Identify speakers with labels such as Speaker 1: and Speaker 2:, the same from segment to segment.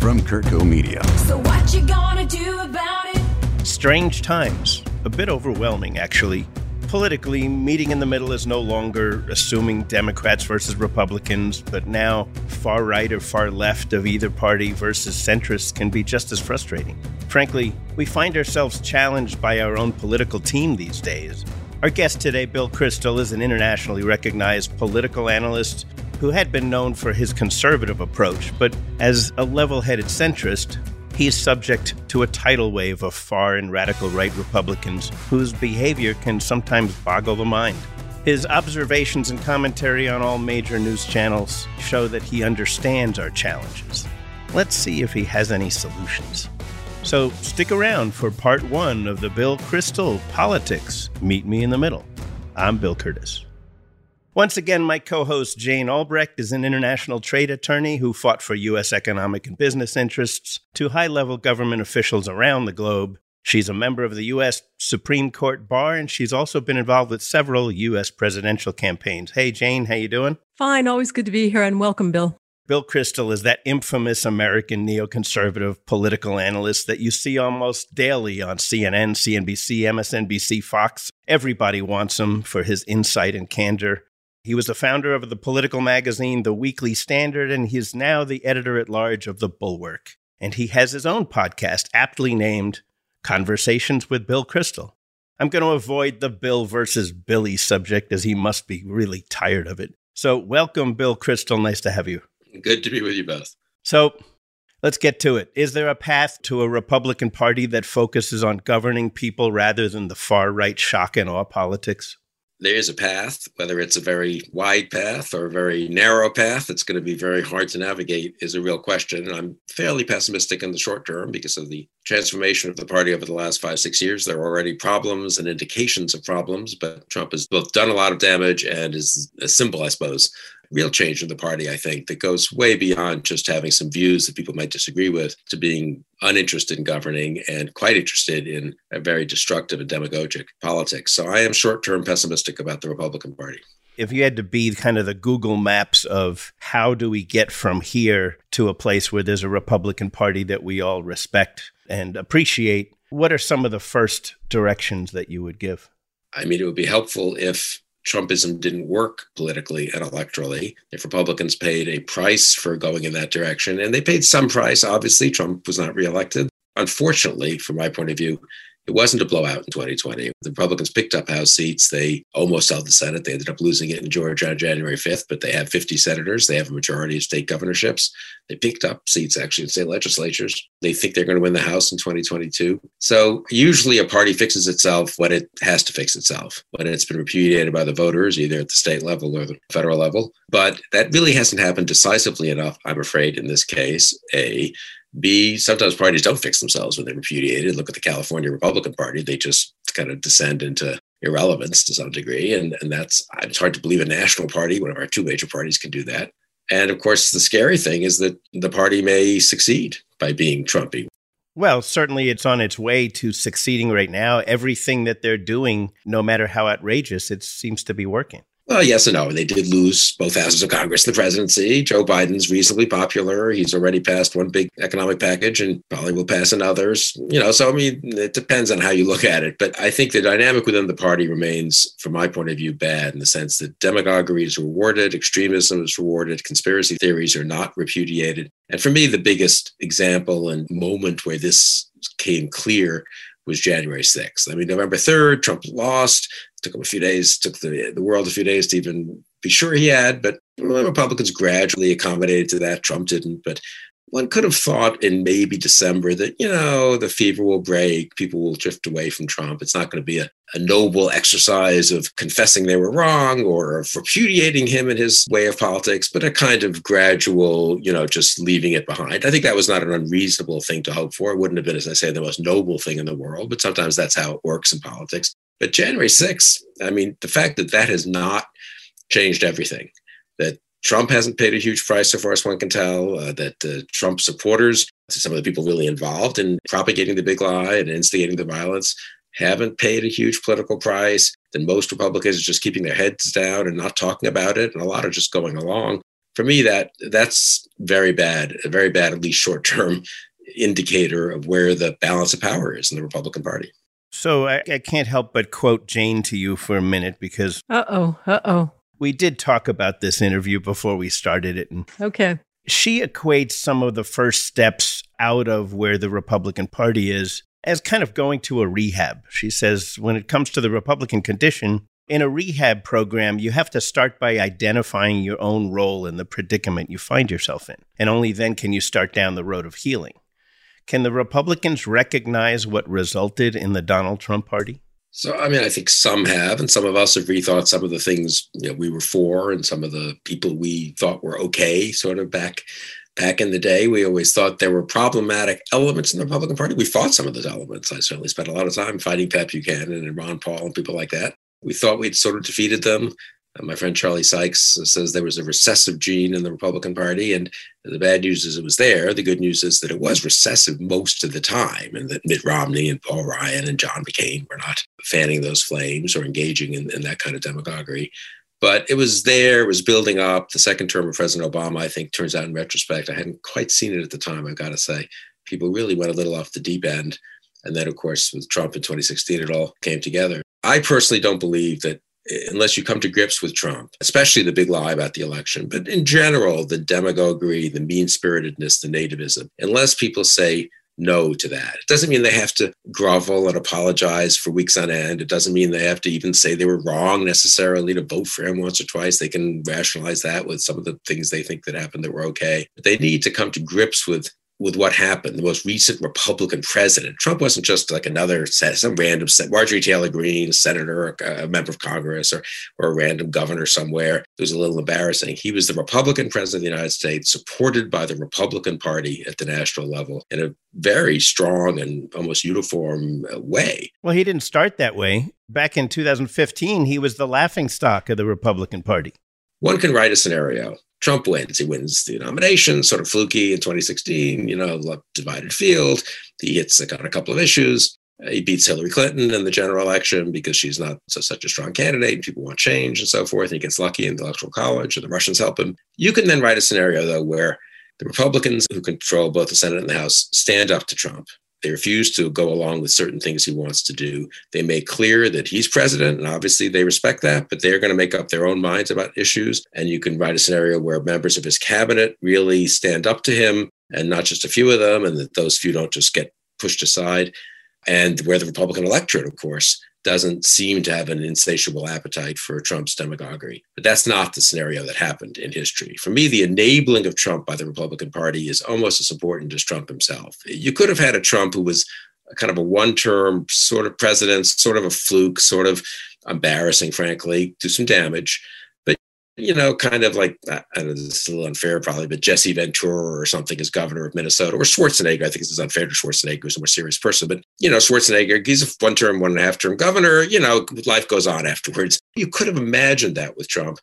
Speaker 1: from CurtCo Media.
Speaker 2: So what you gonna do about it?
Speaker 3: Strange times. A bit overwhelming, actually. Politically, meeting in the middle is no longer assuming Democrats versus Republicans, but now far right or far left of either party versus centrists can be just as frustrating. Frankly, we find ourselves challenged by our own political team these days. Our guest today, Bill Kristol, is an internationally recognized political analyst who had been known for his conservative approach, but as a level headed centrist, he is subject to a tidal wave of far and radical right Republicans whose behavior can sometimes boggle the mind. His observations and commentary on all major news channels show that he understands our challenges. Let's see if he has any solutions. So stick around for part one of the Bill Kristol Politics Meet Me in the Middle. I'm Bill Kurtis. Once again, my co host Jane Albrecht is an international trade attorney who fought for U.S. economic and business interests to high level government officials around the globe. She's a member of the U.S. Supreme Court Bar, and she's also been involved with several U.S. presidential campaigns. Hey, Jane, how you doing?
Speaker 4: Fine, always good to be here, and welcome, Bill.
Speaker 3: Bill Kristol is that infamous American neoconservative political analyst that you see almost daily on CNN, CNBC, MSNBC, Fox. Everybody wants him for his insight and candor. He was the founder of the political magazine The Weekly Standard, and he's now the editor at large of The Bulwark. And he has his own podcast, aptly named Conversations with Bill Kristol. I'm going to avoid the Bill versus Billy subject as he must be really tired of it. So, welcome, Bill Kristol. Nice to have you.
Speaker 5: Good to be with you both.
Speaker 3: So, let's get to it. Is there a path to a Republican Party that focuses on governing people rather than the far right shock and awe politics?
Speaker 5: There is a path, whether it's a very wide path or a very narrow path, it's going to be very hard to navigate, is a real question. And I'm fairly pessimistic in the short term because of the transformation of the party over the last five, six years. There are already problems and indications of problems, but Trump has both done a lot of damage and is a symbol, I suppose, real change in the party, I think, that goes way beyond just having some views that people might disagree with to being uninterested in governing and quite interested in a very destructive and demagogic politics. So I am short term pessimistic about the Republican Party.
Speaker 3: If you had to be kind of the Google Maps of how do we get from here to a place where there's a Republican Party that we all respect and appreciate, what are some of the first directions that you would give?
Speaker 5: I mean, it would be helpful if Trumpism didn't work politically and electorally. If Republicans paid a price for going in that direction, and they paid some price, obviously, Trump was not reelected. Unfortunately, from my point of view, it wasn't a blowout in 2020. The Republicans picked up House seats. They almost held the Senate. They ended up losing it in Georgia on January 5th, but they have 50 senators. They have a majority of state governorships. They picked up seats actually in state legislatures. They think they're going to win the House in 2022. So usually a party fixes itself when it has to fix itself, when it's been repudiated by the voters, either at the state level or the federal level. But that really hasn't happened decisively enough, I'm afraid, in this case. A B, sometimes parties don't fix themselves when they're repudiated. Look at the California Republican Party. They just kind of descend into irrelevance to some degree. And, and that's, it's hard to believe a national party, one of our two major parties, can do that. And of course, the scary thing is that the party may succeed by being Trumpy.
Speaker 3: Well, certainly it's on its way to succeeding right now. Everything that they're doing, no matter how outrageous, it seems to be working.
Speaker 5: Well, yes and no. They did lose both houses of Congress, the presidency. Joe Biden's reasonably popular. He's already passed one big economic package and probably will pass in others. You know, so I mean, it depends on how you look at it. But I think the dynamic within the party remains, from my point of view, bad in the sense that demagoguery is rewarded, extremism is rewarded, conspiracy theories are not repudiated. And for me, the biggest example and moment where this came clear was January 6th. I mean, November 3rd, Trump lost took him a few days, took the, the world a few days to even be sure he had, but Republicans gradually accommodated to that. Trump didn't. But one could have thought in maybe December that, you know, the fever will break, people will drift away from Trump. It's not going to be a, a noble exercise of confessing they were wrong or of repudiating him and his way of politics, but a kind of gradual, you know, just leaving it behind. I think that was not an unreasonable thing to hope for. It wouldn't have been, as I say, the most noble thing in the world, but sometimes that's how it works in politics. But January 6th, I mean, the fact that that has not changed everything, that Trump hasn't paid a huge price so far as one can tell, uh, that uh, Trump supporters, some of the people really involved in propagating the big lie and instigating the violence, haven't paid a huge political price, then most Republicans are just keeping their heads down and not talking about it. And a lot are just going along. for me, that that's very bad, a very bad, at least short term indicator of where the balance of power is in the Republican Party.
Speaker 3: So I, I can't help but quote Jane to you for a minute because
Speaker 4: Uh oh. Uh oh.
Speaker 3: We did talk about this interview before we started it. And
Speaker 4: Okay.
Speaker 3: she equates some of the first steps out of where the Republican Party is as kind of going to a rehab. She says when it comes to the Republican condition, in a rehab program, you have to start by identifying your own role in the predicament you find yourself in. And only then can you start down the road of healing. Can the Republicans recognize what resulted in the Donald Trump party?
Speaker 5: So, I mean, I think some have, and some of us have rethought some of the things you know, we were for, and some of the people we thought were okay, sort of back back in the day. We always thought there were problematic elements in the Republican Party. We fought some of those elements. I certainly spent a lot of time fighting Pat Buchanan and Ron Paul and people like that. We thought we'd sort of defeated them. Uh, my friend Charlie Sykes says there was a recessive gene in the Republican Party, and the bad news is it was there. The good news is that it was recessive most of the time, and that Mitt Romney and Paul Ryan and John McCain were not fanning those flames or engaging in, in that kind of demagoguery. But it was there, it was building up. The second term of President Obama, I think, turns out in retrospect, I hadn't quite seen it at the time, I've got to say. People really went a little off the deep end. And then, of course, with Trump in 2016, it all came together. I personally don't believe that unless you come to grips with Trump, especially the big lie about the election, but in general, the demagoguery, the mean spiritedness, the nativism, unless people say no to that. It doesn't mean they have to grovel and apologize for weeks on end. It doesn't mean they have to even say they were wrong necessarily to vote for him once or twice. They can rationalize that with some of the things they think that happened that were okay. But they need to come to grips with with what happened, the most recent Republican president. Trump wasn't just like another some random Marjorie Taylor Greene, senator, a member of Congress, or or a random governor somewhere. It was a little embarrassing. He was the Republican president of the United States, supported by the Republican Party at the national level in a very strong and almost uniform uh, way.
Speaker 3: Well, he didn't start that way. Back in 2015, he was the laughing stock of the Republican Party.
Speaker 5: One can write a scenario Trump wins. He wins the nomination, sort of fluky in 2016, you know, divided field. He hits like, on a couple of issues. He beats Hillary Clinton in the general election because she's not so, such a strong candidate and people want change and so forth. He gets lucky in the electoral college and the Russians help him. You can then write a scenario, though, where the Republicans who control both the Senate and the House stand up to Trump they refuse to go along with certain things he wants to do. They make clear that he's president, and obviously they respect that, but they're going to make up their own minds about issues. And you can write a scenario where members of his cabinet really stand up to him, and not just a few of them, and that those few don't just get pushed aside. And where the Republican electorate, of course, doesn't seem to have an insatiable appetite for Trump's demagoguery. But that's not the scenario that happened in history. For me, the enabling of Trump by the Republican Party is almost as important as Trump himself. You could have had a Trump who was kind of a one term sort of president, sort of a fluke, sort of embarrassing, frankly, do some damage you know, kind of like I don't know, this is a little unfair probably, but Jesse Ventura or something as governor of Minnesota, or Schwarzenegger. I think this is unfair to Schwarzenegger, who's a more serious person. But you know, Schwarzenegger, he's a one term, one and a half term governor. You know, life goes on afterwards. You could have imagined that with Trump.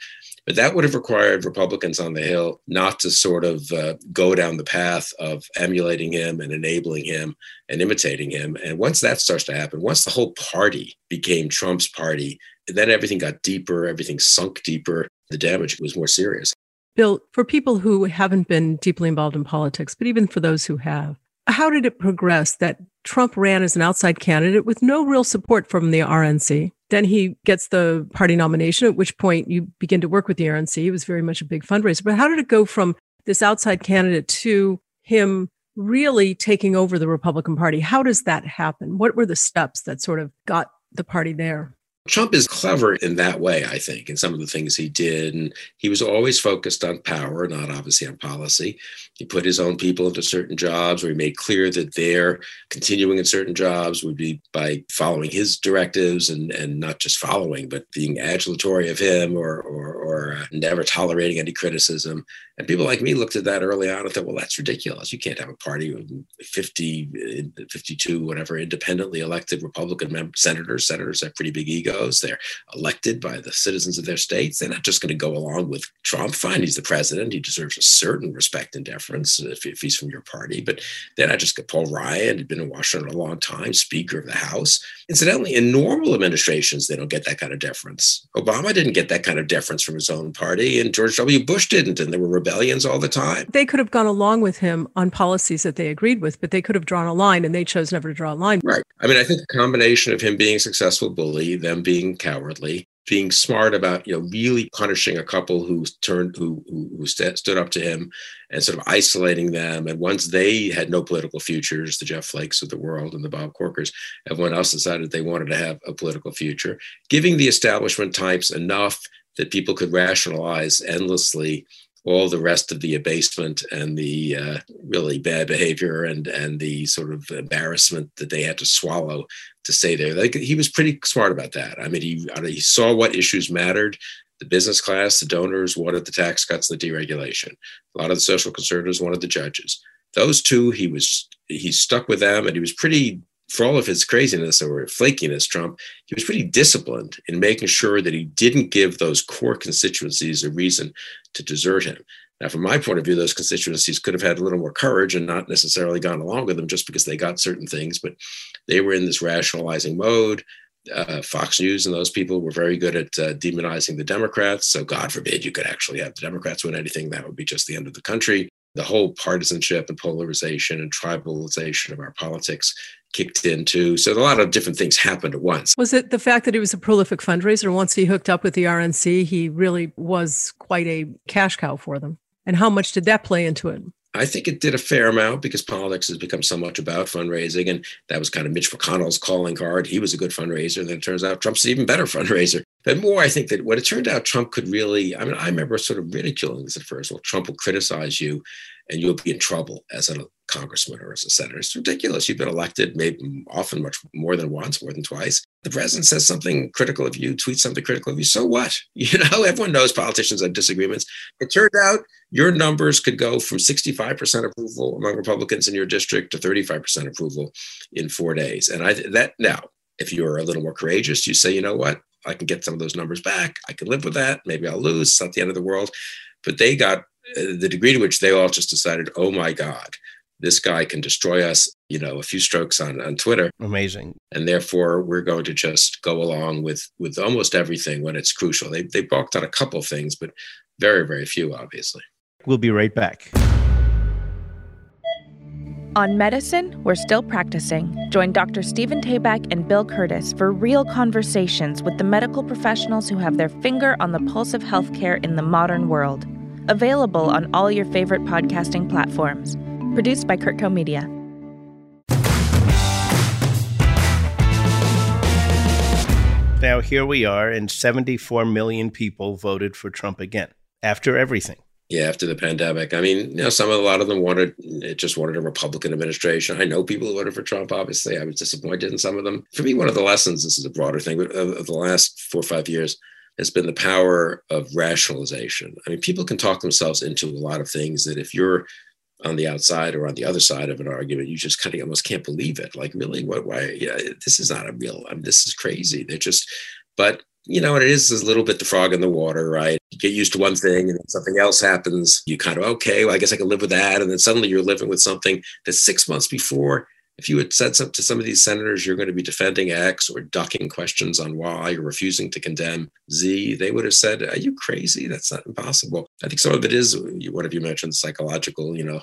Speaker 5: But that would have required Republicans on the Hill not to sort of uh, go down the path of emulating him and enabling him and imitating him. And once that starts to happen, once the whole party became Trump's party, then everything got deeper, everything sunk deeper the damage was more serious.
Speaker 4: Bill, for people who haven't been deeply involved in politics, but even for those who have, how did it progress that Trump ran as an outside candidate with no real support from the RNC? Then he gets the party nomination, at which point you begin to work with the RNC. It was very much a big fundraiser. But how did it go from this outside candidate to him really taking over the Republican Party? How does that happen? What were the steps that sort of got the party there?
Speaker 5: Trump is clever in that way, I think, in some of the things he did. And he was always focused on power, not obviously on policy. He put his own people into certain jobs where he made clear that their continuing in certain jobs would be by following his directives and, and not just following, but being adulatory of him or, or, or uh, never tolerating any criticism. And people like me looked at that early on and thought, well, that's ridiculous. You can't have a party of 50, uh, 52, whatever, independently elected Republican senators. Senators have pretty big egos. They're elected by the citizens of their states. They're not just going to go along with Trump. Fine, he's the president. He deserves a certain respect and deference if, if he's from your party. But then I just got Paul Ryan, had been in Washington a long time, Speaker of the House. Incidentally, in normal administrations, they don't get that kind of deference. Obama didn't get that kind of deference from his own party, and George W. Bush didn't. And there were rebellions all the time.
Speaker 4: They could have gone along with him on policies that they agreed with, but they could have drawn a line and they chose never to draw a line.
Speaker 5: Right. I mean, I think the combination of him being a successful bully, them being cowardly, being smart about you know really punishing a couple who turned who who, who st- stood up to him and sort of isolating them and once they had no political futures the jeff flakes of the world and the bob corkers everyone else decided they wanted to have a political future giving the establishment types enough that people could rationalize endlessly all the rest of the abasement and the uh, really bad behavior and and the sort of embarrassment that they had to swallow to stay there. Like he was pretty smart about that. I mean, he he saw what issues mattered. The business class, the donors wanted the tax cuts, the deregulation. A lot of the social conservatives wanted the judges. Those two, he was he stuck with them, and he was pretty for all of his craziness or flakiness, Trump, he was pretty disciplined in making sure that he didn't give those core constituencies a reason to desert him. Now, from my point of view, those constituencies could have had a little more courage and not necessarily gone along with them just because they got certain things, but they were in this rationalizing mode. Uh, Fox News and those people were very good at uh, demonizing the Democrats. So, God forbid you could actually have the Democrats win anything. That would be just the end of the country. The whole partisanship and polarization and tribalization of our politics kicked in too. So a lot of different things happened at once.
Speaker 4: Was it the fact that he was a prolific fundraiser? Once he hooked up with the RNC, he really was quite a cash cow for them. And how much did that play into it?
Speaker 5: I think it did a fair amount because politics has become so much about fundraising. And that was kind of Mitch McConnell's calling card. He was a good fundraiser. And then it turns out Trump's an even better fundraiser. But more, I think that what it turned out, Trump could really, I mean, I remember sort of ridiculing this at first. Well, Trump will criticize you and you'll be in trouble as a congressman or as a senator. It's ridiculous. You've been elected maybe often much more than once, more than twice. The president says something critical of you, tweets something critical of you. So what? You know, everyone knows politicians have disagreements. It turned out your numbers could go from 65% approval among Republicans in your district to 35% approval in four days. And I that now, if you're a little more courageous, you say, you know what? I can get some of those numbers back. I can live with that. Maybe I'll lose. It's not the end of the world. But they got the degree to which they all just decided, oh my God, this guy can destroy us, you know, a few strokes on, on Twitter.
Speaker 3: Amazing.
Speaker 5: And therefore we're going to just go along with with almost everything when it's crucial. They they balked on a couple things, but very, very few, obviously.
Speaker 3: We'll be right back.
Speaker 1: On medicine, we're still practicing. Join Dr. Stephen Tabak and Bill Kurtis for real conversations with the medical professionals who have their finger on the pulse of healthcare in the modern world. Available on all your favorite podcasting platforms. Produced by CurtCo Media.
Speaker 3: Now, here we are, and 74 million people voted for Trump again after everything.
Speaker 5: Yeah, after the pandemic. I mean, you know, some of a lot of them wanted it just wanted a Republican administration. I know people who voted for Trump. Obviously, I was disappointed in some of them. For me, one of the lessons, this is a broader thing, but of, of the last four or five years, has been the power of rationalization. I mean, people can talk themselves into a lot of things that if you're on the outside or on the other side of an argument, you just kind of almost can't believe it. Like, really, what? Why? Yeah, this is not a real. I mean, this is crazy. They're just, but you know, it is a little bit the frog in the water, right? You get used to one thing and then something else happens. You kind of, okay, well, I guess I can live with that. And then suddenly you're living with something that six months before if you had said something to some of these senators, you're going to be defending X or ducking questions on Y or refusing to condemn Z, they would have said, Are you crazy? That's not impossible. I think some of it is, one of you mentioned psychological, you know,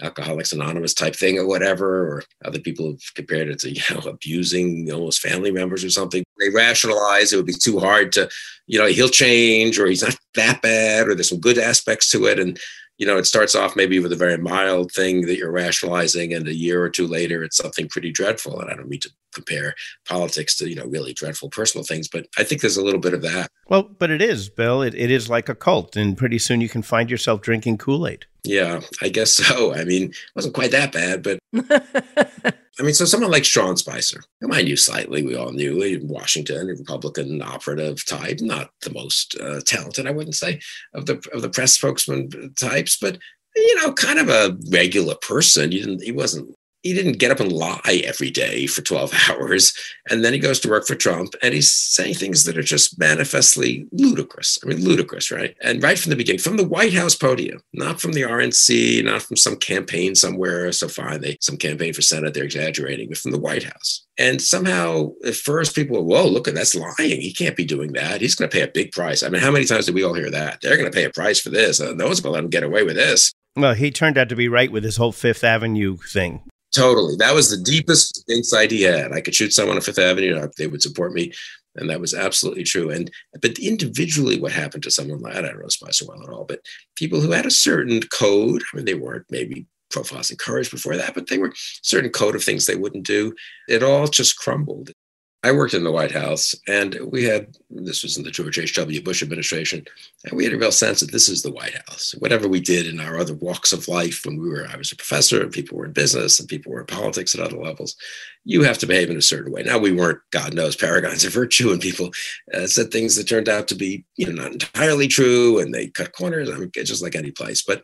Speaker 5: Alcoholics Anonymous type thing or whatever, or other people have compared it to, you know, abusing almost family members or something. They rationalize it would be too hard to, you know, he'll change or he's not that bad or there's some good aspects to it. And you know, it starts off maybe with a very mild thing that you're rationalizing, and a year or two later, it's something pretty dreadful. And I don't mean to compare politics to, you know, really dreadful personal things, but I think there's a little bit of that.
Speaker 3: Well, but it is, Bill. It, it is like a cult, and pretty soon you can find yourself drinking Kool Aid.
Speaker 5: Yeah, I guess so. I mean, it wasn't quite that bad, but I mean, so someone like Sean Spicer, whom I knew slightly, we all knew in Washington, Republican operative type, not the most uh, talented, I wouldn't say, of the of the press spokesman types, but you know, kind of a regular person. Didn't, he wasn't he didn't get up and lie every day for 12 hours. And then he goes to work for Trump and he's saying things that are just manifestly ludicrous. I mean, ludicrous, right? And right from the beginning, from the White House podium, not from the RNC, not from some campaign somewhere. So fine, they some campaign for Senate, they're exaggerating, but from the White House. And somehow at first people were, whoa, look at that's lying. He can't be doing that. He's going to pay a big price. I mean, how many times did we all hear that? They're going to pay a price for this. Uh, no one's to let him get away with this.
Speaker 3: Well, he turned out to be right with his whole Fifth Avenue thing.
Speaker 5: Totally. That was the deepest insight he had. I could shoot someone on Fifth Avenue, they would support me. And that was absolutely true. And but individually, what happened to someone like that I don't know Spicer well at all, but people who had a certain code, I mean, they weren't maybe profiles and courage before that, but they were certain code of things they wouldn't do. It all just crumbled. I worked in the White House, and we had this was in the George H.W. Bush administration, and we had a real sense that this is the White House. Whatever we did in our other walks of life, when we were, I was a professor, and people were in business, and people were in politics at other levels, you have to behave in a certain way. Now we weren't, God knows, paragons of virtue, and people uh, said things that turned out to be, you know, not entirely true, and they cut corners. I mean, just like any place. But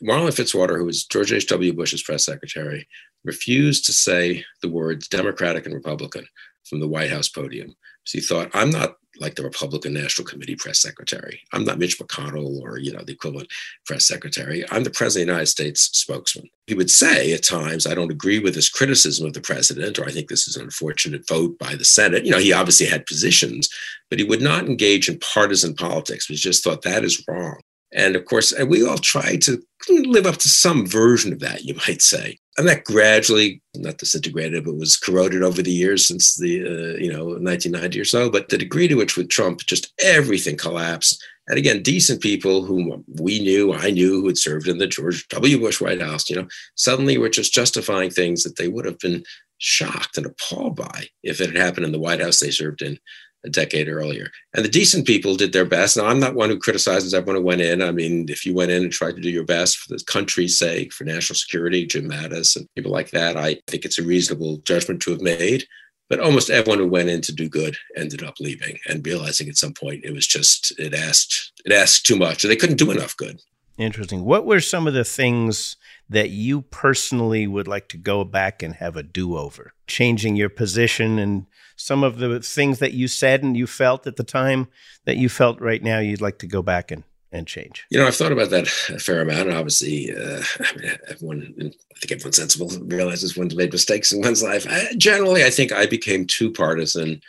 Speaker 5: Marlin Fitzwater, who was George H.W. Bush's press secretary, refused to say the words Democratic and Republican from the White House podium. So he thought, I'm not like the Republican National Committee press secretary. I'm not Mitch McConnell or, you know, the equivalent press secretary. I'm the president of the United States spokesman. He would say at times, I don't agree with this criticism of the president, or I think this is an unfortunate vote by the Senate. You know, he obviously had positions, but he would not engage in partisan politics. He just thought that is wrong. And of course, we all try to live up to some version of that, you might say. And that gradually, not disintegrated, but was corroded over the years since the, uh, you know, 1990 or so. But the degree to which with Trump, just everything collapsed. And again, decent people whom we knew, I knew, who had served in the George W. Bush White House, you know, suddenly were just justifying things that they would have been shocked and appalled by if it had happened in the White House they served in a decade earlier. And the decent people did their best. Now, I'm not one who criticizes everyone who went in. I mean, if you went in and tried to do your best for the country's sake, for national security, Jim Mattis and people like that, I think it's a reasonable judgment to have made. But almost everyone who went in to do good ended up leaving and realizing at some point it was just it asked it asked too much and they couldn't do enough good.
Speaker 3: Interesting. What were some of the things that you personally would like to go back and have a do over? Changing your position and some of the things that you said and you felt at the time that you felt right now you'd like to go back and, and change?
Speaker 5: You know, I've thought about that a fair amount. And obviously, uh, I everyone, I think everyone sensible realizes one's made mistakes in one's life. I, generally, I think I became too partisan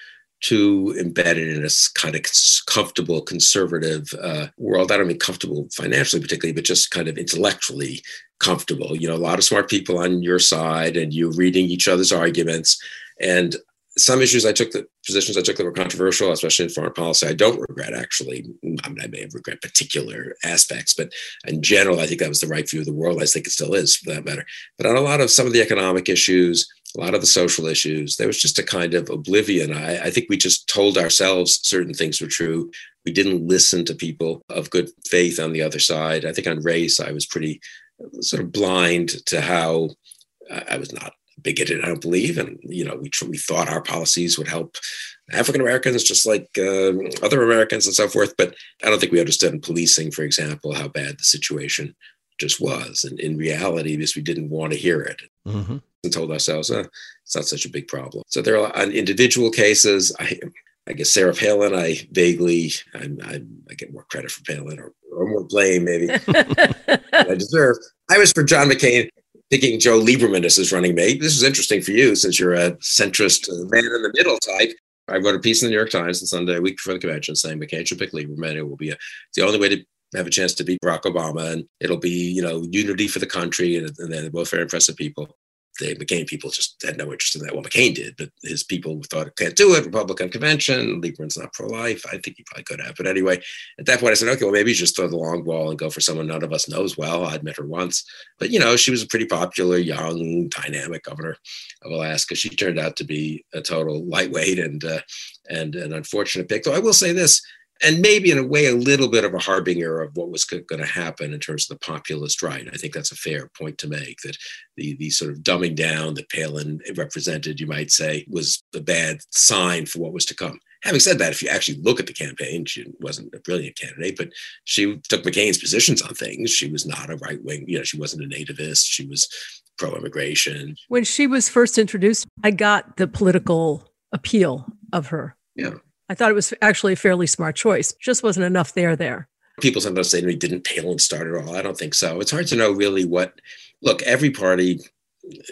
Speaker 5: too embedded in a kind of comfortable conservative uh, world. I don't mean comfortable financially, particularly, but just kind of intellectually comfortable. You know, a lot of smart people on your side, and you reading each other's arguments. And some issues I took, the positions I took that were controversial, especially in foreign policy, I don't regret actually. I mean, I may have regret particular aspects, but in general, I think that was the right view of the world. I think it still is for that matter. But on a lot of some of the economic issues, a lot of the social issues, there was just a kind of oblivion. I, I think we just told ourselves certain things were true. We didn't listen to people of good faith on the other side. I think on race, I was pretty sort of blind to how I was not bigoted, I don't believe. And, you know, we, we thought our policies would help African Americans just like uh, other Americans and so forth. But I don't think we understood in policing, for example, how bad the situation just was. And in reality, because we didn't want to hear it mm-hmm. and told ourselves, oh, it's not such a big problem. So there are on individual cases. I, I guess Sarah Palin, I vaguely, I, I, I get more credit for Palin or, or more blame maybe I deserve. I was for John McCain picking Joe Lieberman as his running mate. This is interesting for you since you're a centrist uh, man in the middle type. I wrote a piece in the New York Times on Sunday, a week before the convention, saying McCain should pick Lieberman. It will be a, the only way to have a chance to beat Barack Obama, and it'll be you know unity for the country, and, and they're both very impressive people the McCain people just had no interest in that. Well, McCain did, but his people thought can't do it. Republican convention, Lieberman's not pro-life. I think he probably could have. But anyway, at that point, I said, okay, well, maybe just throw the long ball and go for someone none of us knows well. I'd met her once, but you know, she was a pretty popular, young, dynamic governor of Alaska. She turned out to be a total lightweight and uh, and an unfortunate pick. Though I will say this: and maybe in a way a little bit of a harbinger of what was going to happen in terms of the populist right. I think that's a fair point to make that the the sort of dumbing down that Palin represented, you might say, was a bad sign for what was to come. Having said that, if you actually look at the campaign, she wasn't a brilliant candidate, but she took McCain's positions on things. She was not a right wing, you know, she wasn't a nativist. She was pro immigration.
Speaker 4: When she was first introduced, I got the political appeal of her.
Speaker 5: Yeah.
Speaker 4: I thought it was actually a fairly smart choice. Just wasn't enough there there.
Speaker 5: People sometimes say to didn't Palin start it all? I don't think so. It's hard to know really what, look, every party,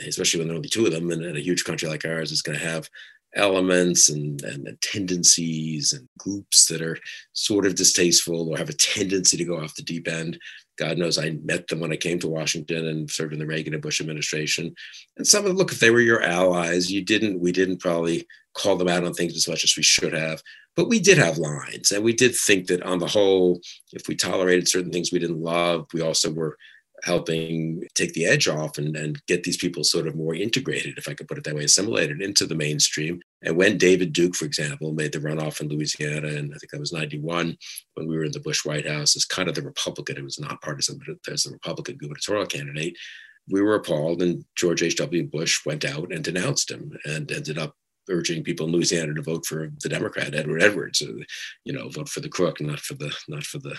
Speaker 5: especially when there are only two of them in, in a huge country like ours, is going to have elements and, and tendencies and groups that are sort of distasteful or have a tendency to go off the deep end. God knows I met them when I came to Washington and served in the Reagan and Bush administration. And some of them, look, if they were your allies, you didn't, we didn't probably call them out on things as much as we should have. But we did have lines. And we did think that on the whole, if we tolerated certain things we didn't love, we also were helping take the edge off and, and get these people sort of more integrated, if I could put it that way, assimilated into the mainstream. And when David Duke, for example, made the runoff in Louisiana, and I think that was 91, when we were in the Bush White House, as kind of the Republican, it was not partisan, but as the Republican gubernatorial candidate, we were appalled. And George H.W. Bush went out and denounced him and ended up urging people in Louisiana to vote for the Democrat Edwin Edwards, uh, you know, vote for the crook, not for the not for the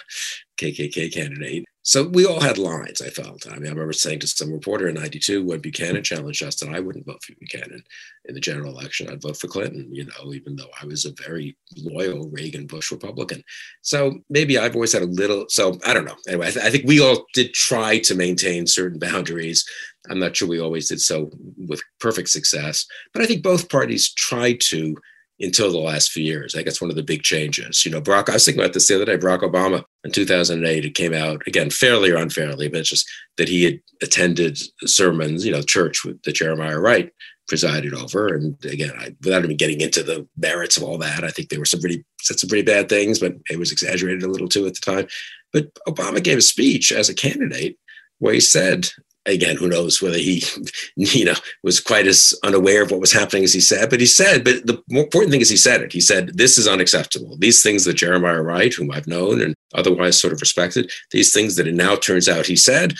Speaker 5: KKK candidate. So we all had lines. I felt. I mean, I remember saying to some reporter in '92 when Buchanan challenged us that I wouldn't vote for Buchanan in the general election. I'd vote for Clinton. You know, even though I was a very loyal Reagan Bush Republican. So maybe I've always had a little. So I don't know. Anyway, I, th- I think we all did try to maintain certain boundaries. I'm not sure we always did so with perfect success, but I think both parties tried to until the last few years. I that's one of the big changes. You know, Barack, I was thinking about this the other day. Barack Obama in 2008, it came out again, fairly or unfairly, but it's just that he had attended sermons, you know, church with the Jeremiah Wright presided over. And again, I, without even getting into the merits of all that, I think there were some pretty said some pretty bad things, but it was exaggerated a little too at the time. But Obama gave a speech as a candidate where he said, again, who knows whether he, you know, was quite as unaware of what was happening as he said, but he said, but the more important thing is he said it. He said, this is unacceptable. These things that Jeremiah Wright, whom I've known and otherwise sort of respected, these things that it now turns out he said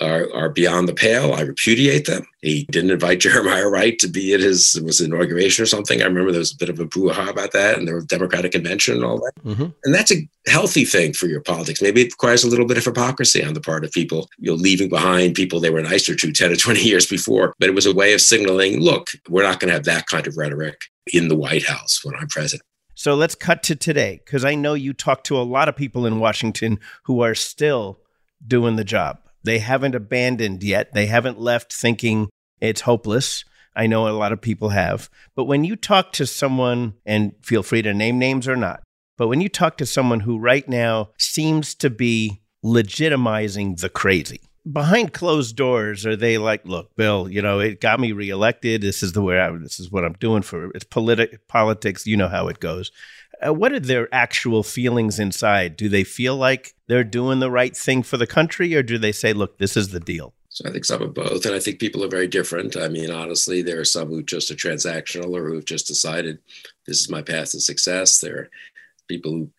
Speaker 5: are, are beyond the pale. I repudiate them. He didn't invite Jeremiah Wright to be at his it was inauguration or something. I remember there was a bit of a brouhaha about that, and there was Democratic convention and all that. Mm-hmm. And that's a healthy thing for your politics. Maybe it requires a little bit of hypocrisy on the part of people, you know, leaving behind people they were nicer to 10 or 20 years before. But it was a way of signaling, look, we're not going to have that kind of rhetoric in the White House when I'm president.
Speaker 3: So let's cut to today, because I know you talk to a lot of people in Washington who are still doing the job. They haven't abandoned yet. They haven't left thinking it's hopeless. I know a lot of people have. But when you talk to someone, and feel free to name names or not, but when you talk to someone who right now seems to be legitimizing the crazy, behind closed doors, are they like, look, Bill, you know, it got me reelected. This is the way I, this is what I'm doing for it's politi- politics. You know how it goes. Uh, what are their actual feelings inside? Do they feel like they're doing the right thing for the country, or do they say, look, this is the deal?
Speaker 5: So I think some of both. And I think people are very different. I mean, honestly, there are some who just are transactional or who've just decided this is my path to success. There are people who,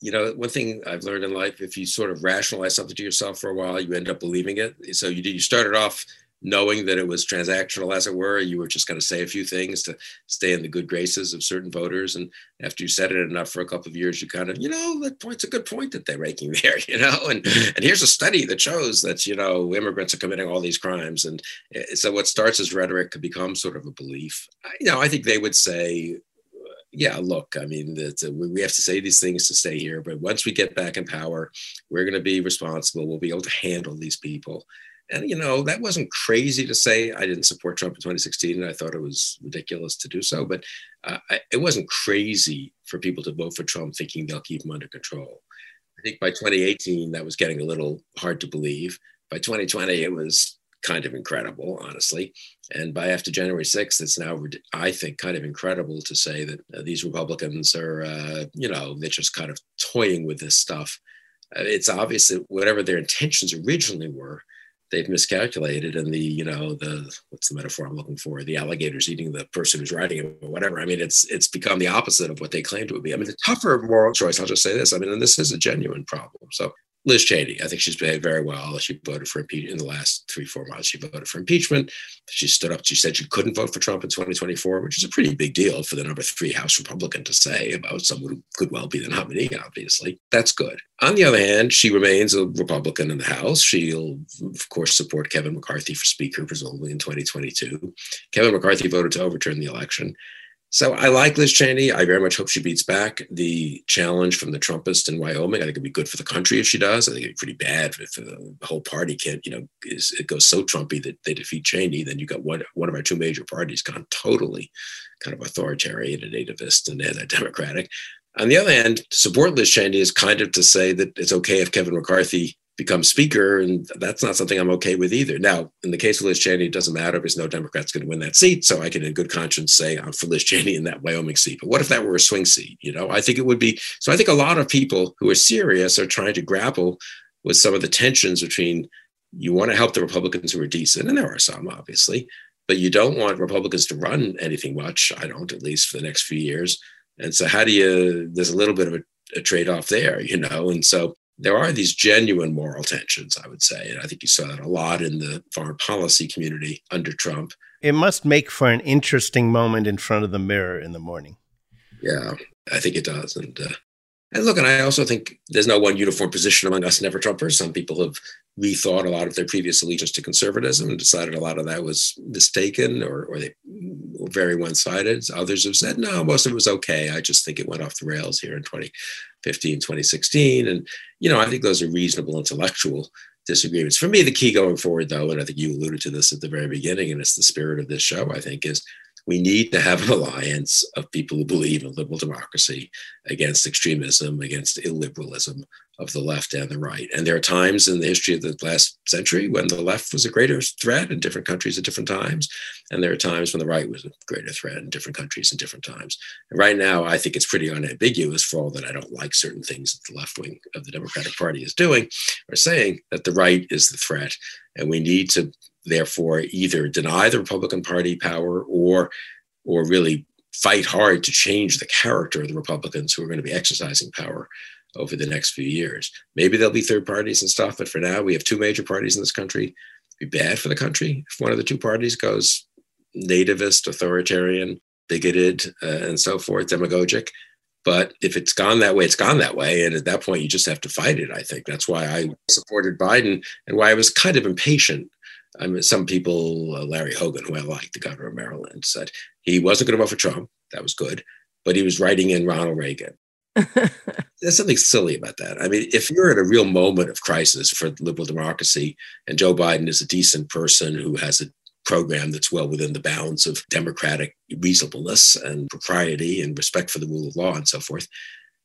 Speaker 5: you know, one thing I've learned in life, if you sort of rationalize something to yourself for a while, you end up believing it. So you you started off knowing that it was transactional, as it were. You were just going to say a few things to stay in the good graces of certain voters. And after you said it enough for a couple of years, you kind of, you know, that point's a good point that they're making there, you know. And and here's a study that shows that you know immigrants are committing all these crimes. And eh, so what starts as rhetoric could become sort of a belief. You know, I think they would say. Yeah, look, I mean, that we have to say these things to stay here, but once we get back in power, we're going to be responsible. We'll be able to handle these people and, you know, that wasn't crazy to say. I didn't support Trump in 2016, and I thought it was ridiculous to do so. But uh, I, it wasn't crazy for people to vote for Trump thinking they'll keep him under control. I think by 2018, that was getting a little hard to believe. By 2020, it was kind of incredible, honestly. And by after January 6th, it's now, I think, kind of incredible to say that uh, these Republicans are, uh, you know, they're just kind of toying with this stuff. Uh, it's obvious that whatever their intentions originally were, they've miscalculated and the you know the what's the metaphor i'm looking for? The alligators eating the person who's riding it or whatever. I mean it's it's become the opposite of what they claimed it would be. I mean the tougher moral choice i'll just say this i mean and this is a genuine problem. So Liz Cheney. I think she's behaved very well. She voted for impeachment in the last three, four months. She voted for impeachment. She stood up. She said she couldn't vote for Trump in 2024, which is a pretty big deal for the number three House Republican to say about someone who could well be the nominee, obviously. That's good. On the other hand, she remains a Republican in the House. She'll, of course, support Kevin McCarthy for Speaker, presumably in 2022. Kevin McCarthy voted to overturn the election. So I like Liz Cheney. I very much hope she beats back the challenge from the Trumpist in Wyoming. I think it'd be good for the country if she does. I think it'd be pretty bad if uh, the whole party can't, you know, is, it goes so Trumpy that they defeat Cheney. Then you got one one of our two major parties gone totally kind of authoritarian and nativist and anti-democratic. On the other hand, support Liz Cheney is kind of to say that it's okay if Kevin McCarthy become speaker, and that's not something I'm okay with either. Now, in the case of Liz Cheney, it doesn't matter because no Democrat's going to win that seat, so I can, in good conscience, say I'm for Liz Cheney in that Wyoming seat. But what if that were a swing seat? You know, I think it would be. So I think a lot of people who are serious are trying to grapple with some of the tensions between you want to help the Republicans who are decent, and there are some, obviously, but you don't want Republicans to run anything much. I don't, at least for the next few years. And so, how do you? There's a little bit of a, a trade off there, you know, and so there are these genuine moral tensions, I would say. And I think you saw that a lot in the foreign policy community under Trump.
Speaker 3: It must make for an interesting moment in front of the mirror in the morning.
Speaker 5: Yeah, I think it does. And uh, and look, and I also think there's no one uniform position among us never Trumpers. Some people have rethought a lot of their previous allegiance to conservatism and decided a lot of that was mistaken or, or they were very one sided. Others have said, no, most of it was okay. I just think it went off the rails here in 2015, 2016. And, you know, I think those are reasonable intellectual disagreements. For me, the key going forward, though, and I think you alluded to this at the very beginning, and it's the spirit of this show, I think, is we need to have an alliance of people who believe in liberal democracy against extremism, against illiberalism of the left and the right. And there are times in the history of the last century when the left was a greater threat in different countries at different times. And there are times when the right was a greater threat in different countries at different times. And right now, I think it's pretty unambiguous for all that I don't like certain things that the left wing of the Democratic Party is doing or saying that the right is the threat. And we need to therefore either deny the Republican Party power or or really fight hard to change the character of the Republicans who are going to be exercising power over the next few years. Maybe there'll be third parties and stuff, but for now we have two major parties in this country. It'd be bad for the country if one of the two parties goes nativist, authoritarian, bigoted, uh, and so forth, demagogic. But if it's gone that way, it's gone that way. And at that point, you just have to fight it. I think that's why I supported Biden and why I was kind of impatient I mean, some people, uh, Larry Hogan, who I like, the governor of Maryland, said he wasn't going to vote for Trump. That was good. But he was writing in Ronald Reagan. There's something silly about that. I mean, if you're in a real moment of crisis for liberal democracy and Joe Biden is a decent person who has a program that's well within the bounds of democratic reasonableness and propriety and respect for the rule of law and so forth,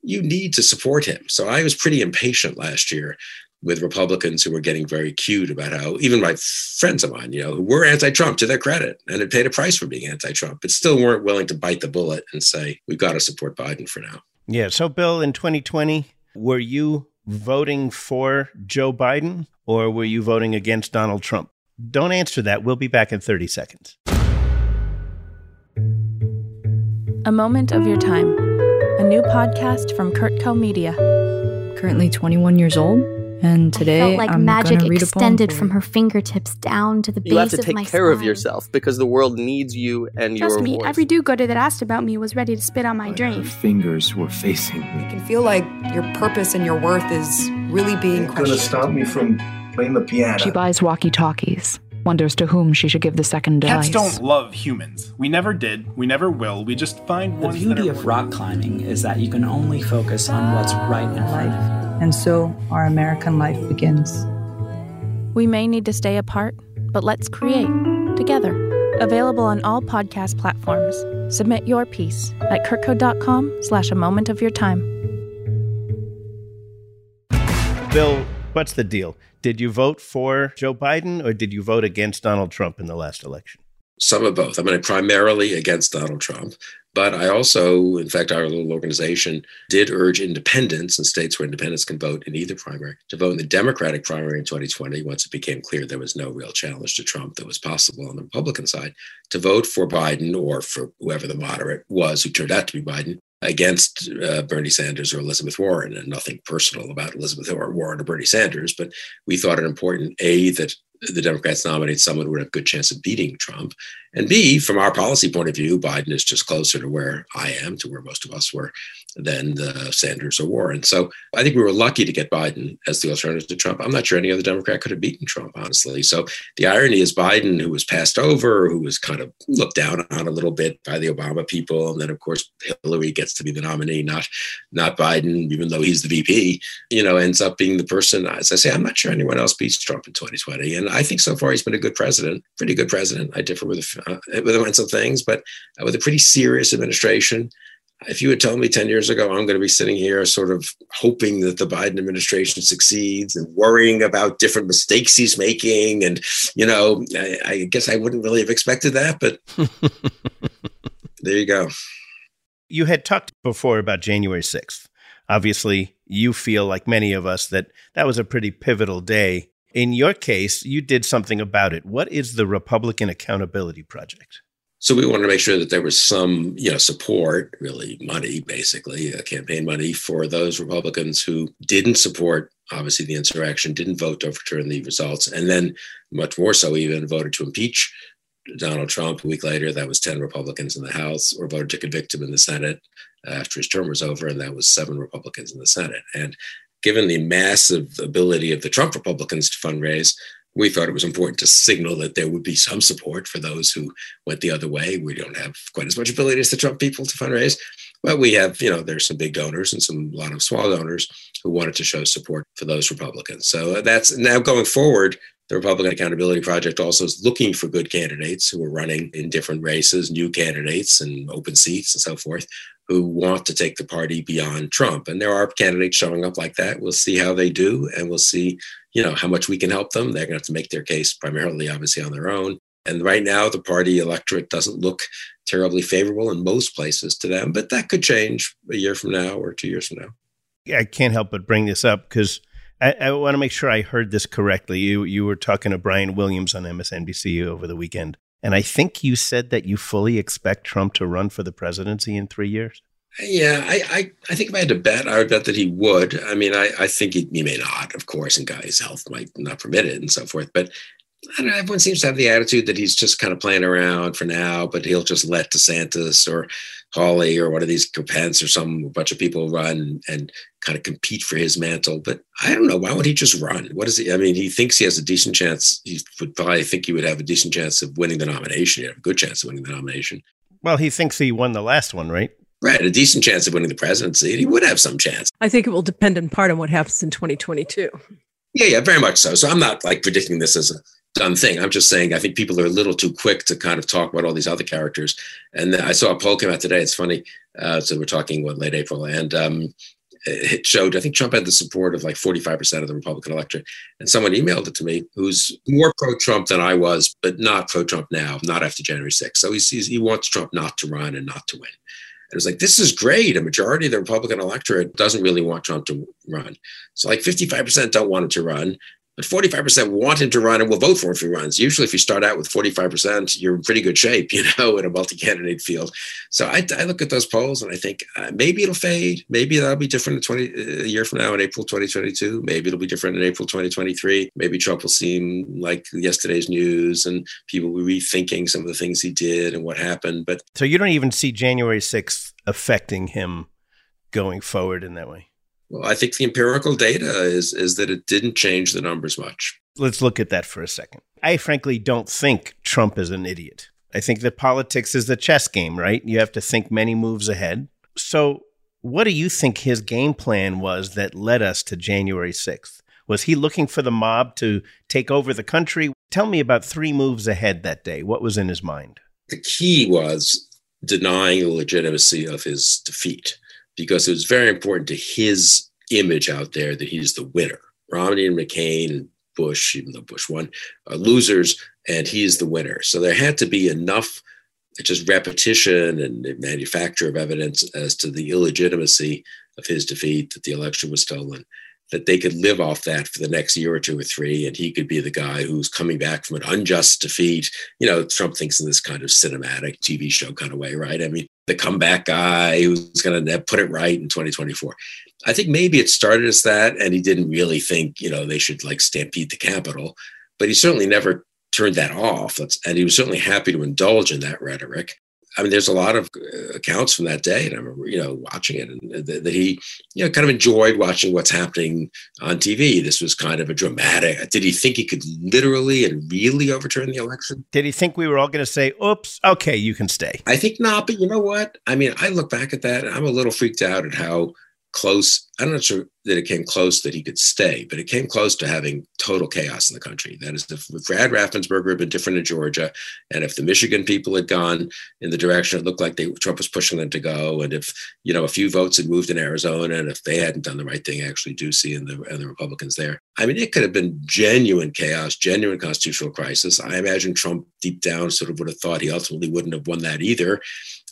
Speaker 5: you need to support him. So I was pretty impatient last year with Republicans who were getting very cute about how even my friends of mine, you know, who were anti-Trump to their credit and had paid a price for being anti-Trump, but still weren't willing to bite the bullet and say, we've got to support Biden for now.
Speaker 3: Yeah. So, Bill, in 2020, were you voting for Joe Biden or were you voting against Donald Trump? Don't answer that. We'll be back in 30 seconds.
Speaker 1: A Moment of Your Time, a new podcast from CurtCo Media.
Speaker 6: Currently 21 years old and today,
Speaker 7: I felt like
Speaker 6: I'm
Speaker 7: magic
Speaker 6: read
Speaker 7: extended from her fingertips down to the
Speaker 8: You have
Speaker 7: base
Speaker 8: to
Speaker 7: of my
Speaker 8: take care of yourself because the world needs you and
Speaker 9: Trust
Speaker 8: your
Speaker 9: me,
Speaker 8: voice.
Speaker 9: every do-gooder that asked about me was ready to spit on my
Speaker 10: But
Speaker 9: dream.
Speaker 10: Her fingers were facing me.
Speaker 11: You can feel like your purpose and your worth is really being
Speaker 10: It's gonna stop me from playing the piano.
Speaker 12: She buys walkie talkies, wonders to whom she should give the second
Speaker 13: Cats
Speaker 12: device.
Speaker 13: don't love humans. We never did. We never will. We just find
Speaker 14: The
Speaker 13: ones
Speaker 14: beauty
Speaker 13: that are
Speaker 14: of rock climbing is that you can only focus on what's right in life. And so our American life begins.
Speaker 1: We may need to stay apart, but let's create together. Available on all podcast platforms. Submit your piece at curtco.com slash a moment of your time.
Speaker 3: Bill, what's the deal? Did you vote for Joe Biden or did you vote against Donald Trump in the last election?
Speaker 5: Some of both. I mean, primarily against Donald Trump, but I also, in fact, our little organization did urge independents in states where independents can vote in either primary to vote in the Democratic primary in 2020 once it became clear there was no real challenge to Trump that was possible on the Republican side to vote for Biden or for whoever the moderate was who turned out to be Biden against uh, Bernie Sanders or Elizabeth Warren, and nothing personal about Elizabeth Warren or Bernie Sanders, but we thought it important a that the Democrats nominate someone who would have a good chance of beating Trump, and b from our policy point of view, Biden is just closer to where I am, to where most of us were, than the Sanders or Warren. So I think we were lucky to get Biden as the alternative to Trump. I'm not sure any other Democrat could have beaten Trump, honestly. So the irony is Biden, who was passed over, who was kind of looked down on a little bit by the Obama people, and then of course Hillary gets to be the nominee, not not Biden, even though he's the VP. You know, ends up being the person. As I say, I'm not sure anyone else beats Trump in 2020, and I think so far he's been a good president, pretty good president. I differ with uh, with him on some things, but with a pretty serious administration if you had told me 10 years ago I'm going to be sitting here sort of hoping that the Biden administration succeeds and worrying about different mistakes he's making, and, you know, I, I guess I wouldn't really have expected that, but there you go.
Speaker 3: You had talked before about January 6th. Obviously, you feel like many of us that that was a pretty pivotal day. In your case, you did something about it. What is the Republican Accountability Project?
Speaker 5: So we wanted to make sure that there was some, you know, support, really money, basically, uh, campaign money for those Republicans who didn't support, obviously, the insurrection, didn't vote to overturn the results, and then much more so, even voted to impeach Donald Trump. A week later, that was 10 Republicans in the House, or voted to convict him in the Senate after his term was over, and that was seven Republicans in the Senate. And given the massive ability of the Trump Republicans to fundraise, we thought it was important to signal that there would be some support for those who went the other way. We don't have quite as much ability as the Trump people to fundraise, but we have, you know, there's some big donors and some a lot of small donors who wanted to show support for those Republicans. So uh, that's now going forward. The Republican Accountability Project also is looking for good candidates who are running in different races, new candidates and open seats and so forth, who want to take the party beyond Trump. And there are candidates showing up like that. We'll see how they do, and we'll see, you know, how much we can help them. They're going to have to make their case primarily, obviously, on their own. And right now, the party electorate doesn't look terribly favorable in most places to them, but that could change a year from now or two years from now.
Speaker 3: I can't help but bring this up because I, I want to make sure I heard this correctly. You you were talking to Brian Williams on MSNBC over the weekend and I think you said that you fully expect Trump to run for the presidency in three years.
Speaker 5: Yeah, I, I, I think if I had to bet, I would bet that he would. I mean, I, I think he, he may not, of course, and his health might not permit it and so forth. But I don't know, everyone seems to have the attitude that he's just kind of playing around for now, but he'll just let DeSantis or Hawley or one of these Pence or some bunch of people run and kind of compete for his mantle. But I don't know. Why would he just run? What is he? I mean, he thinks he has a decent chance. He would probably think he would have a decent chance of winning the nomination. He'd have a good chance of winning the nomination.
Speaker 3: Well, he thinks he won the last one, right?
Speaker 5: Right, a decent chance of winning the presidency, and he would have some chance.
Speaker 4: I think it will depend in part on what happens in 2022.
Speaker 5: Yeah, yeah, very much so. So I'm not like predicting this as a done thing. I'm just saying I think people are a little too quick to kind of talk about all these other characters. And I saw a poll come out today. It's funny. Uh, so we're talking what late April, and um, it showed I think Trump had the support of like 45% of the Republican electorate. And someone emailed it to me who's more pro-Trump than I was, but not pro-Trump now, not after January 6th. So he sees he wants Trump not to run and not to win. And it's like, this is great. A majority of the Republican electorate doesn't really want Trump to run. So like 55% don't want him to run but 45% want him to run and will vote for him if he runs. Usually, if you start out with 45%, you're in pretty good shape, you know, in a multi candidate field. So I, I, look at those polls and I think uh, maybe it'll fade. Maybe that'll be different in 20, uh, a year from now in April 2022. Maybe it'll be different in April 2023. Maybe Trump will seem like yesterday's news and people will be rethinking some of the things he did and what happened. But
Speaker 3: so you don't even see January 6th affecting him going forward in that way?
Speaker 5: Well, I think the empirical data is is that it didn't change the numbers much.
Speaker 3: Let's look at that for a second. I frankly don't think Trump is an idiot. I think that politics is a chess game, right? You have to think many moves ahead. So, what do you think his game plan was that led us to January 6th? Was he looking for the mob to take over the country? Tell me about three moves ahead that day. What was in his mind?
Speaker 5: The key was denying the legitimacy of his defeat because it was very important to his image out there that he's the winner. Romney and McCain and Bush, even though Bush won, are losers, and he's the winner. So there had to be enough just repetition and manufacture of evidence as to the illegitimacy of his defeat, that the election was stolen. That they could live off that for the next year or two or three, and he could be the guy who's coming back from an unjust defeat. You know, Trump thinks in this kind of cinematic TV show kind of way, right? I mean, the comeback guy who's going to put it right in 2024. I think maybe it started as that, and he didn't really think, you know, they should like stampede the Capitol, but he certainly never turned that off. And he was certainly happy to indulge in that rhetoric. I mean, there's a lot of uh, accounts from that day, and I remember, you know, watching it, and that, that he, you know, kind of enjoyed watching what's happening on TV. This was kind of a dramatic. Did he think he could literally and really overturn the election?
Speaker 3: Did he think we were all going to say, "Oops, okay, you can stay"?
Speaker 5: I think not. But you know what? I mean, I look back at that, and I'm a little freaked out at how close. I'm not sure that it came close that he could stay, but it came close to having total chaos in the country. That is, if Brad Raffensperger had been different in Georgia, and if the Michigan people had gone in the direction it looked like they, Trump was pushing them to go, and if you know a few votes had moved in Arizona, and if they hadn't done the right thing, actually, Ducey and the and the Republicans there, I mean, it could have been genuine chaos, genuine constitutional crisis. I imagine Trump deep down sort of would have thought he ultimately wouldn't have won that either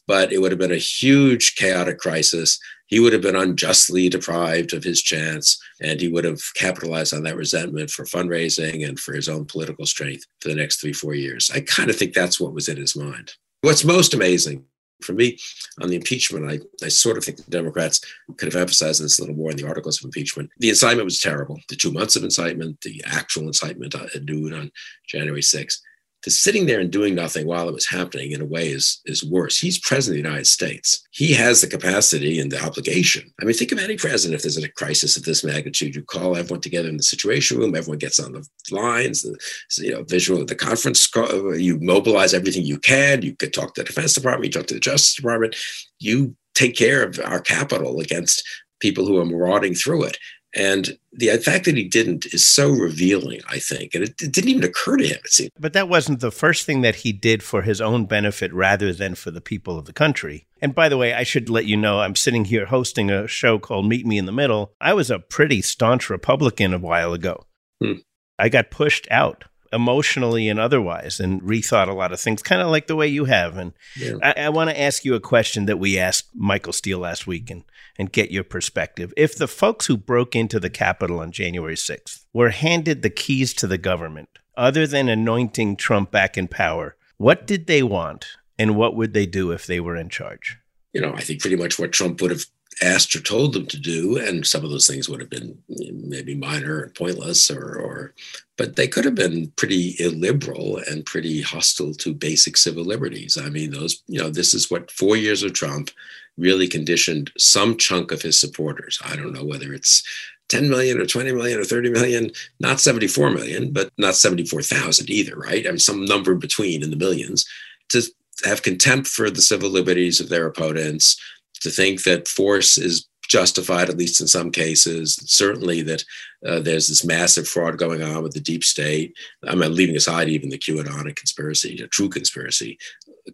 Speaker 5: but it would have been a huge chaotic crisis. He would have been unjustly deprived of his chance, and he would have capitalized on that resentment for fundraising and for his own political strength for the next three, four years. I kind of think that's what was in his mind. What's most amazing for me on the impeachment, I, I sort of think the Democrats could have emphasized this a little more in the articles of impeachment. The incitement was terrible. The two months of incitement, the actual incitement uh, at noon on January 6th to sitting there and doing nothing while it was happening in a way is is worse. He's president of the United States. He has the capacity and the obligation. I mean, think of any president if there's a crisis of this magnitude. You call everyone together in the situation room. Everyone gets on the lines. The you know visual of the conference. You mobilize everything you can. You could talk to the Defense Department. You talk to the Justice Department. You take care of our capital against people who are marauding through it. And the fact that he didn't is so revealing, I think. And it, it, didn't even occur to him, it seemed.
Speaker 3: But that wasn't the first thing that he did for his own benefit rather than for the people of the country. And by the way, I should let you know I'm sitting here hosting a show called Meet Me in the Middle. I was a pretty staunch Republican a while ago. Hmm. I got pushed out emotionally and otherwise and rethought a lot of things, kind of like the way you have. And yeah. I, I want to ask you a question that we asked Michael Steele last week and, and get your perspective. If the folks who broke into the Capitol on January 6th were handed the keys to the government, other than anointing Trump back in power, what did they want and what would they do if they were in charge?
Speaker 5: You know, I think pretty much what Trump would have asked or told them to do, and some of those things would have been mm, maybe minor and pointless, or, or but they could have been pretty illiberal and pretty hostile to basic civil liberties. I mean, those you know, this is what four years of Trump really conditioned some chunk of his supporters. I don't know whether it's 10 million or 20 million or 30 million, not 74 million, but not 74,000 either, right? I mean, some number between in the millions to have contempt for the civil liberties of their opponents, to think that force is justified, at least in some cases. Certainly, that uh, there's this massive fraud going on with the deep state. I'm leaving aside even the QAnon conspiracy, true conspiracy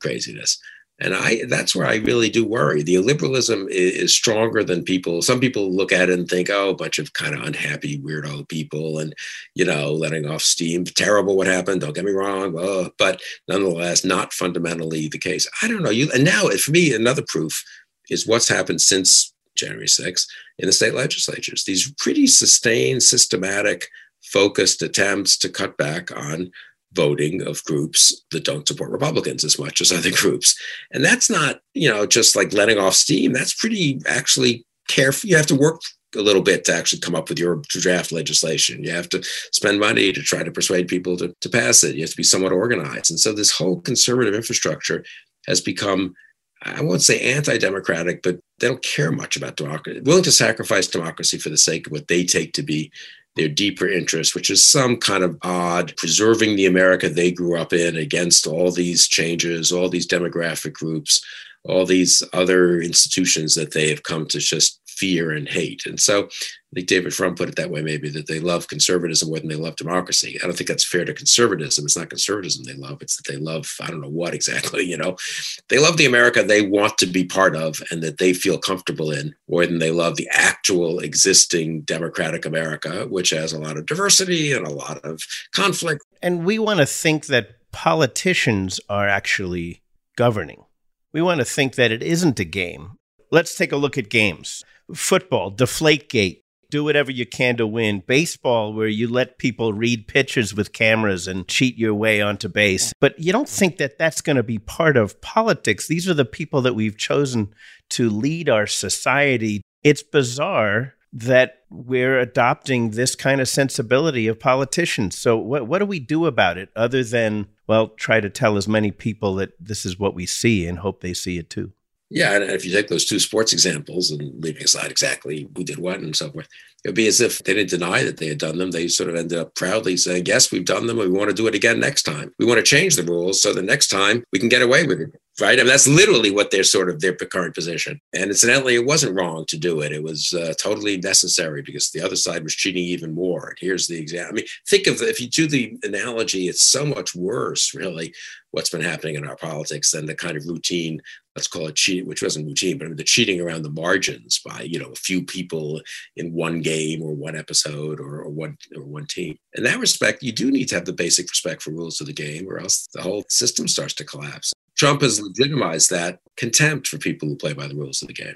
Speaker 5: craziness. And I, that's where I really do worry. The illiberalism is, stronger than people. Some people look at it and think, oh, a bunch of kind of unhappy, weirdo people and, you know, letting off steam. Terrible what happened. Don't get me wrong. Oh, but nonetheless, not fundamentally the case. I don't know. You, and now for me, another proof is what's happened since January 6th in the state legislatures. These pretty sustained, systematic, focused attempts to cut back on voting of groups that don't support Republicans as much as other groups. And that's not, you know, just like letting off steam. That's pretty actually careful. You have to work a little bit to actually come up with your draft legislation. You have to spend money to try to persuade people to, to pass it. You have to be somewhat organized. And so this whole conservative infrastructure has become I won't say anti-democratic, but they don't care much about democracy. Willing to sacrifice democracy for the sake of what they take to be their deeper interest, which is some kind of odd preserving the America they grew up in against all these changes, all these demographic groups, all these other institutions that they have come to just fear and hate. And so I think David Frum put it that way, maybe that they love conservatism more than they love democracy. I don't think that's fair to conservatism. It's not conservatism they love, it's that they love, I don't know what exactly, you know. They love the America they want to be part of and that they feel comfortable in more than they love the actual existing democratic America, which has a lot of diversity and a lot of conflict.
Speaker 3: And we want to think that politicians are actually governing. We want to think that it isn't a game. Let's take a look at games football, Deflategate. do whatever you can to win. Baseball, where you let people read pitches with cameras and cheat your way onto base. But you don't think that that's going to be part of politics. These are the people that we've chosen to lead our society. It's bizarre that we're adopting this kind of sensibility of politicians. So, what, what do we do about it other than, well, try to tell as many people that this is what we see and hope they see it too?
Speaker 5: Yeah, and if you take those two sports examples and leaving aside exactly who did what and so forth, it would be as if they didn't deny that they had done them. They sort of ended up proudly saying, Yes, we've done them. We want to do it again next time. We want to change the rules so the next time we can get away with it. Right. I mean, that's literally what their sort of their current position. And incidentally, it wasn't wrong to do it. It was uh, totally necessary because the other side was cheating even more. And here's the example. I mean, think of if you do the analogy, it's so much worse, really, what's been happening in our politics than the kind of routine let's call it cheating, which wasn't routine, but I mean, the cheating around the margins by you know a few people in one game or one episode or, or one or one team. In that respect, you do need to have the basic respect for rules of the game, or else the whole system starts to collapse. Trump has legitimized that contempt for people who play by the rules of the game.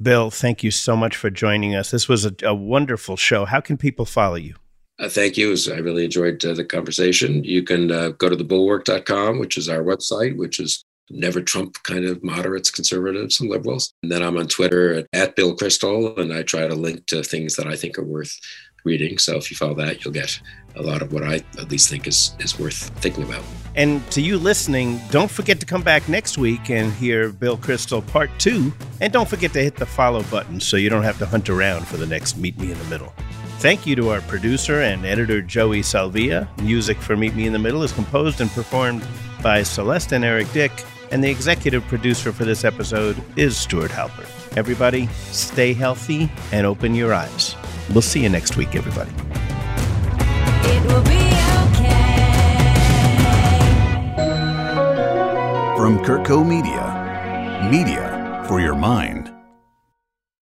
Speaker 3: Bill, thank you so much for joining us. This was a, a wonderful show. How can people follow you?
Speaker 5: Uh, thank you. I really enjoyed uh, the conversation. You can uh, go to thebulwark.com, which is our website, which is never Trump kind of moderates, conservatives, and liberals. And then I'm on Twitter at, at Bill Kristol, and I try to link to things that I think are worth reading. So if you follow that, you'll get a lot of what I at least think is, is worth thinking about.
Speaker 3: And to you listening, don't forget to come back next week and hear Bill Kristol part two. And don't forget to hit the follow button so you don't have to hunt around for the next Meet Me in the Middle. Thank you to our producer and editor, Joey Salvia. Music for Meet Me in the Middle is composed and performed by Celeste and Eric Dick and the executive producer for this episode is Stuart Halpert. Everybody, stay healthy and open your eyes. We'll see you next week, everybody. It will be okay.
Speaker 15: From CurtCo Media, media for your mind.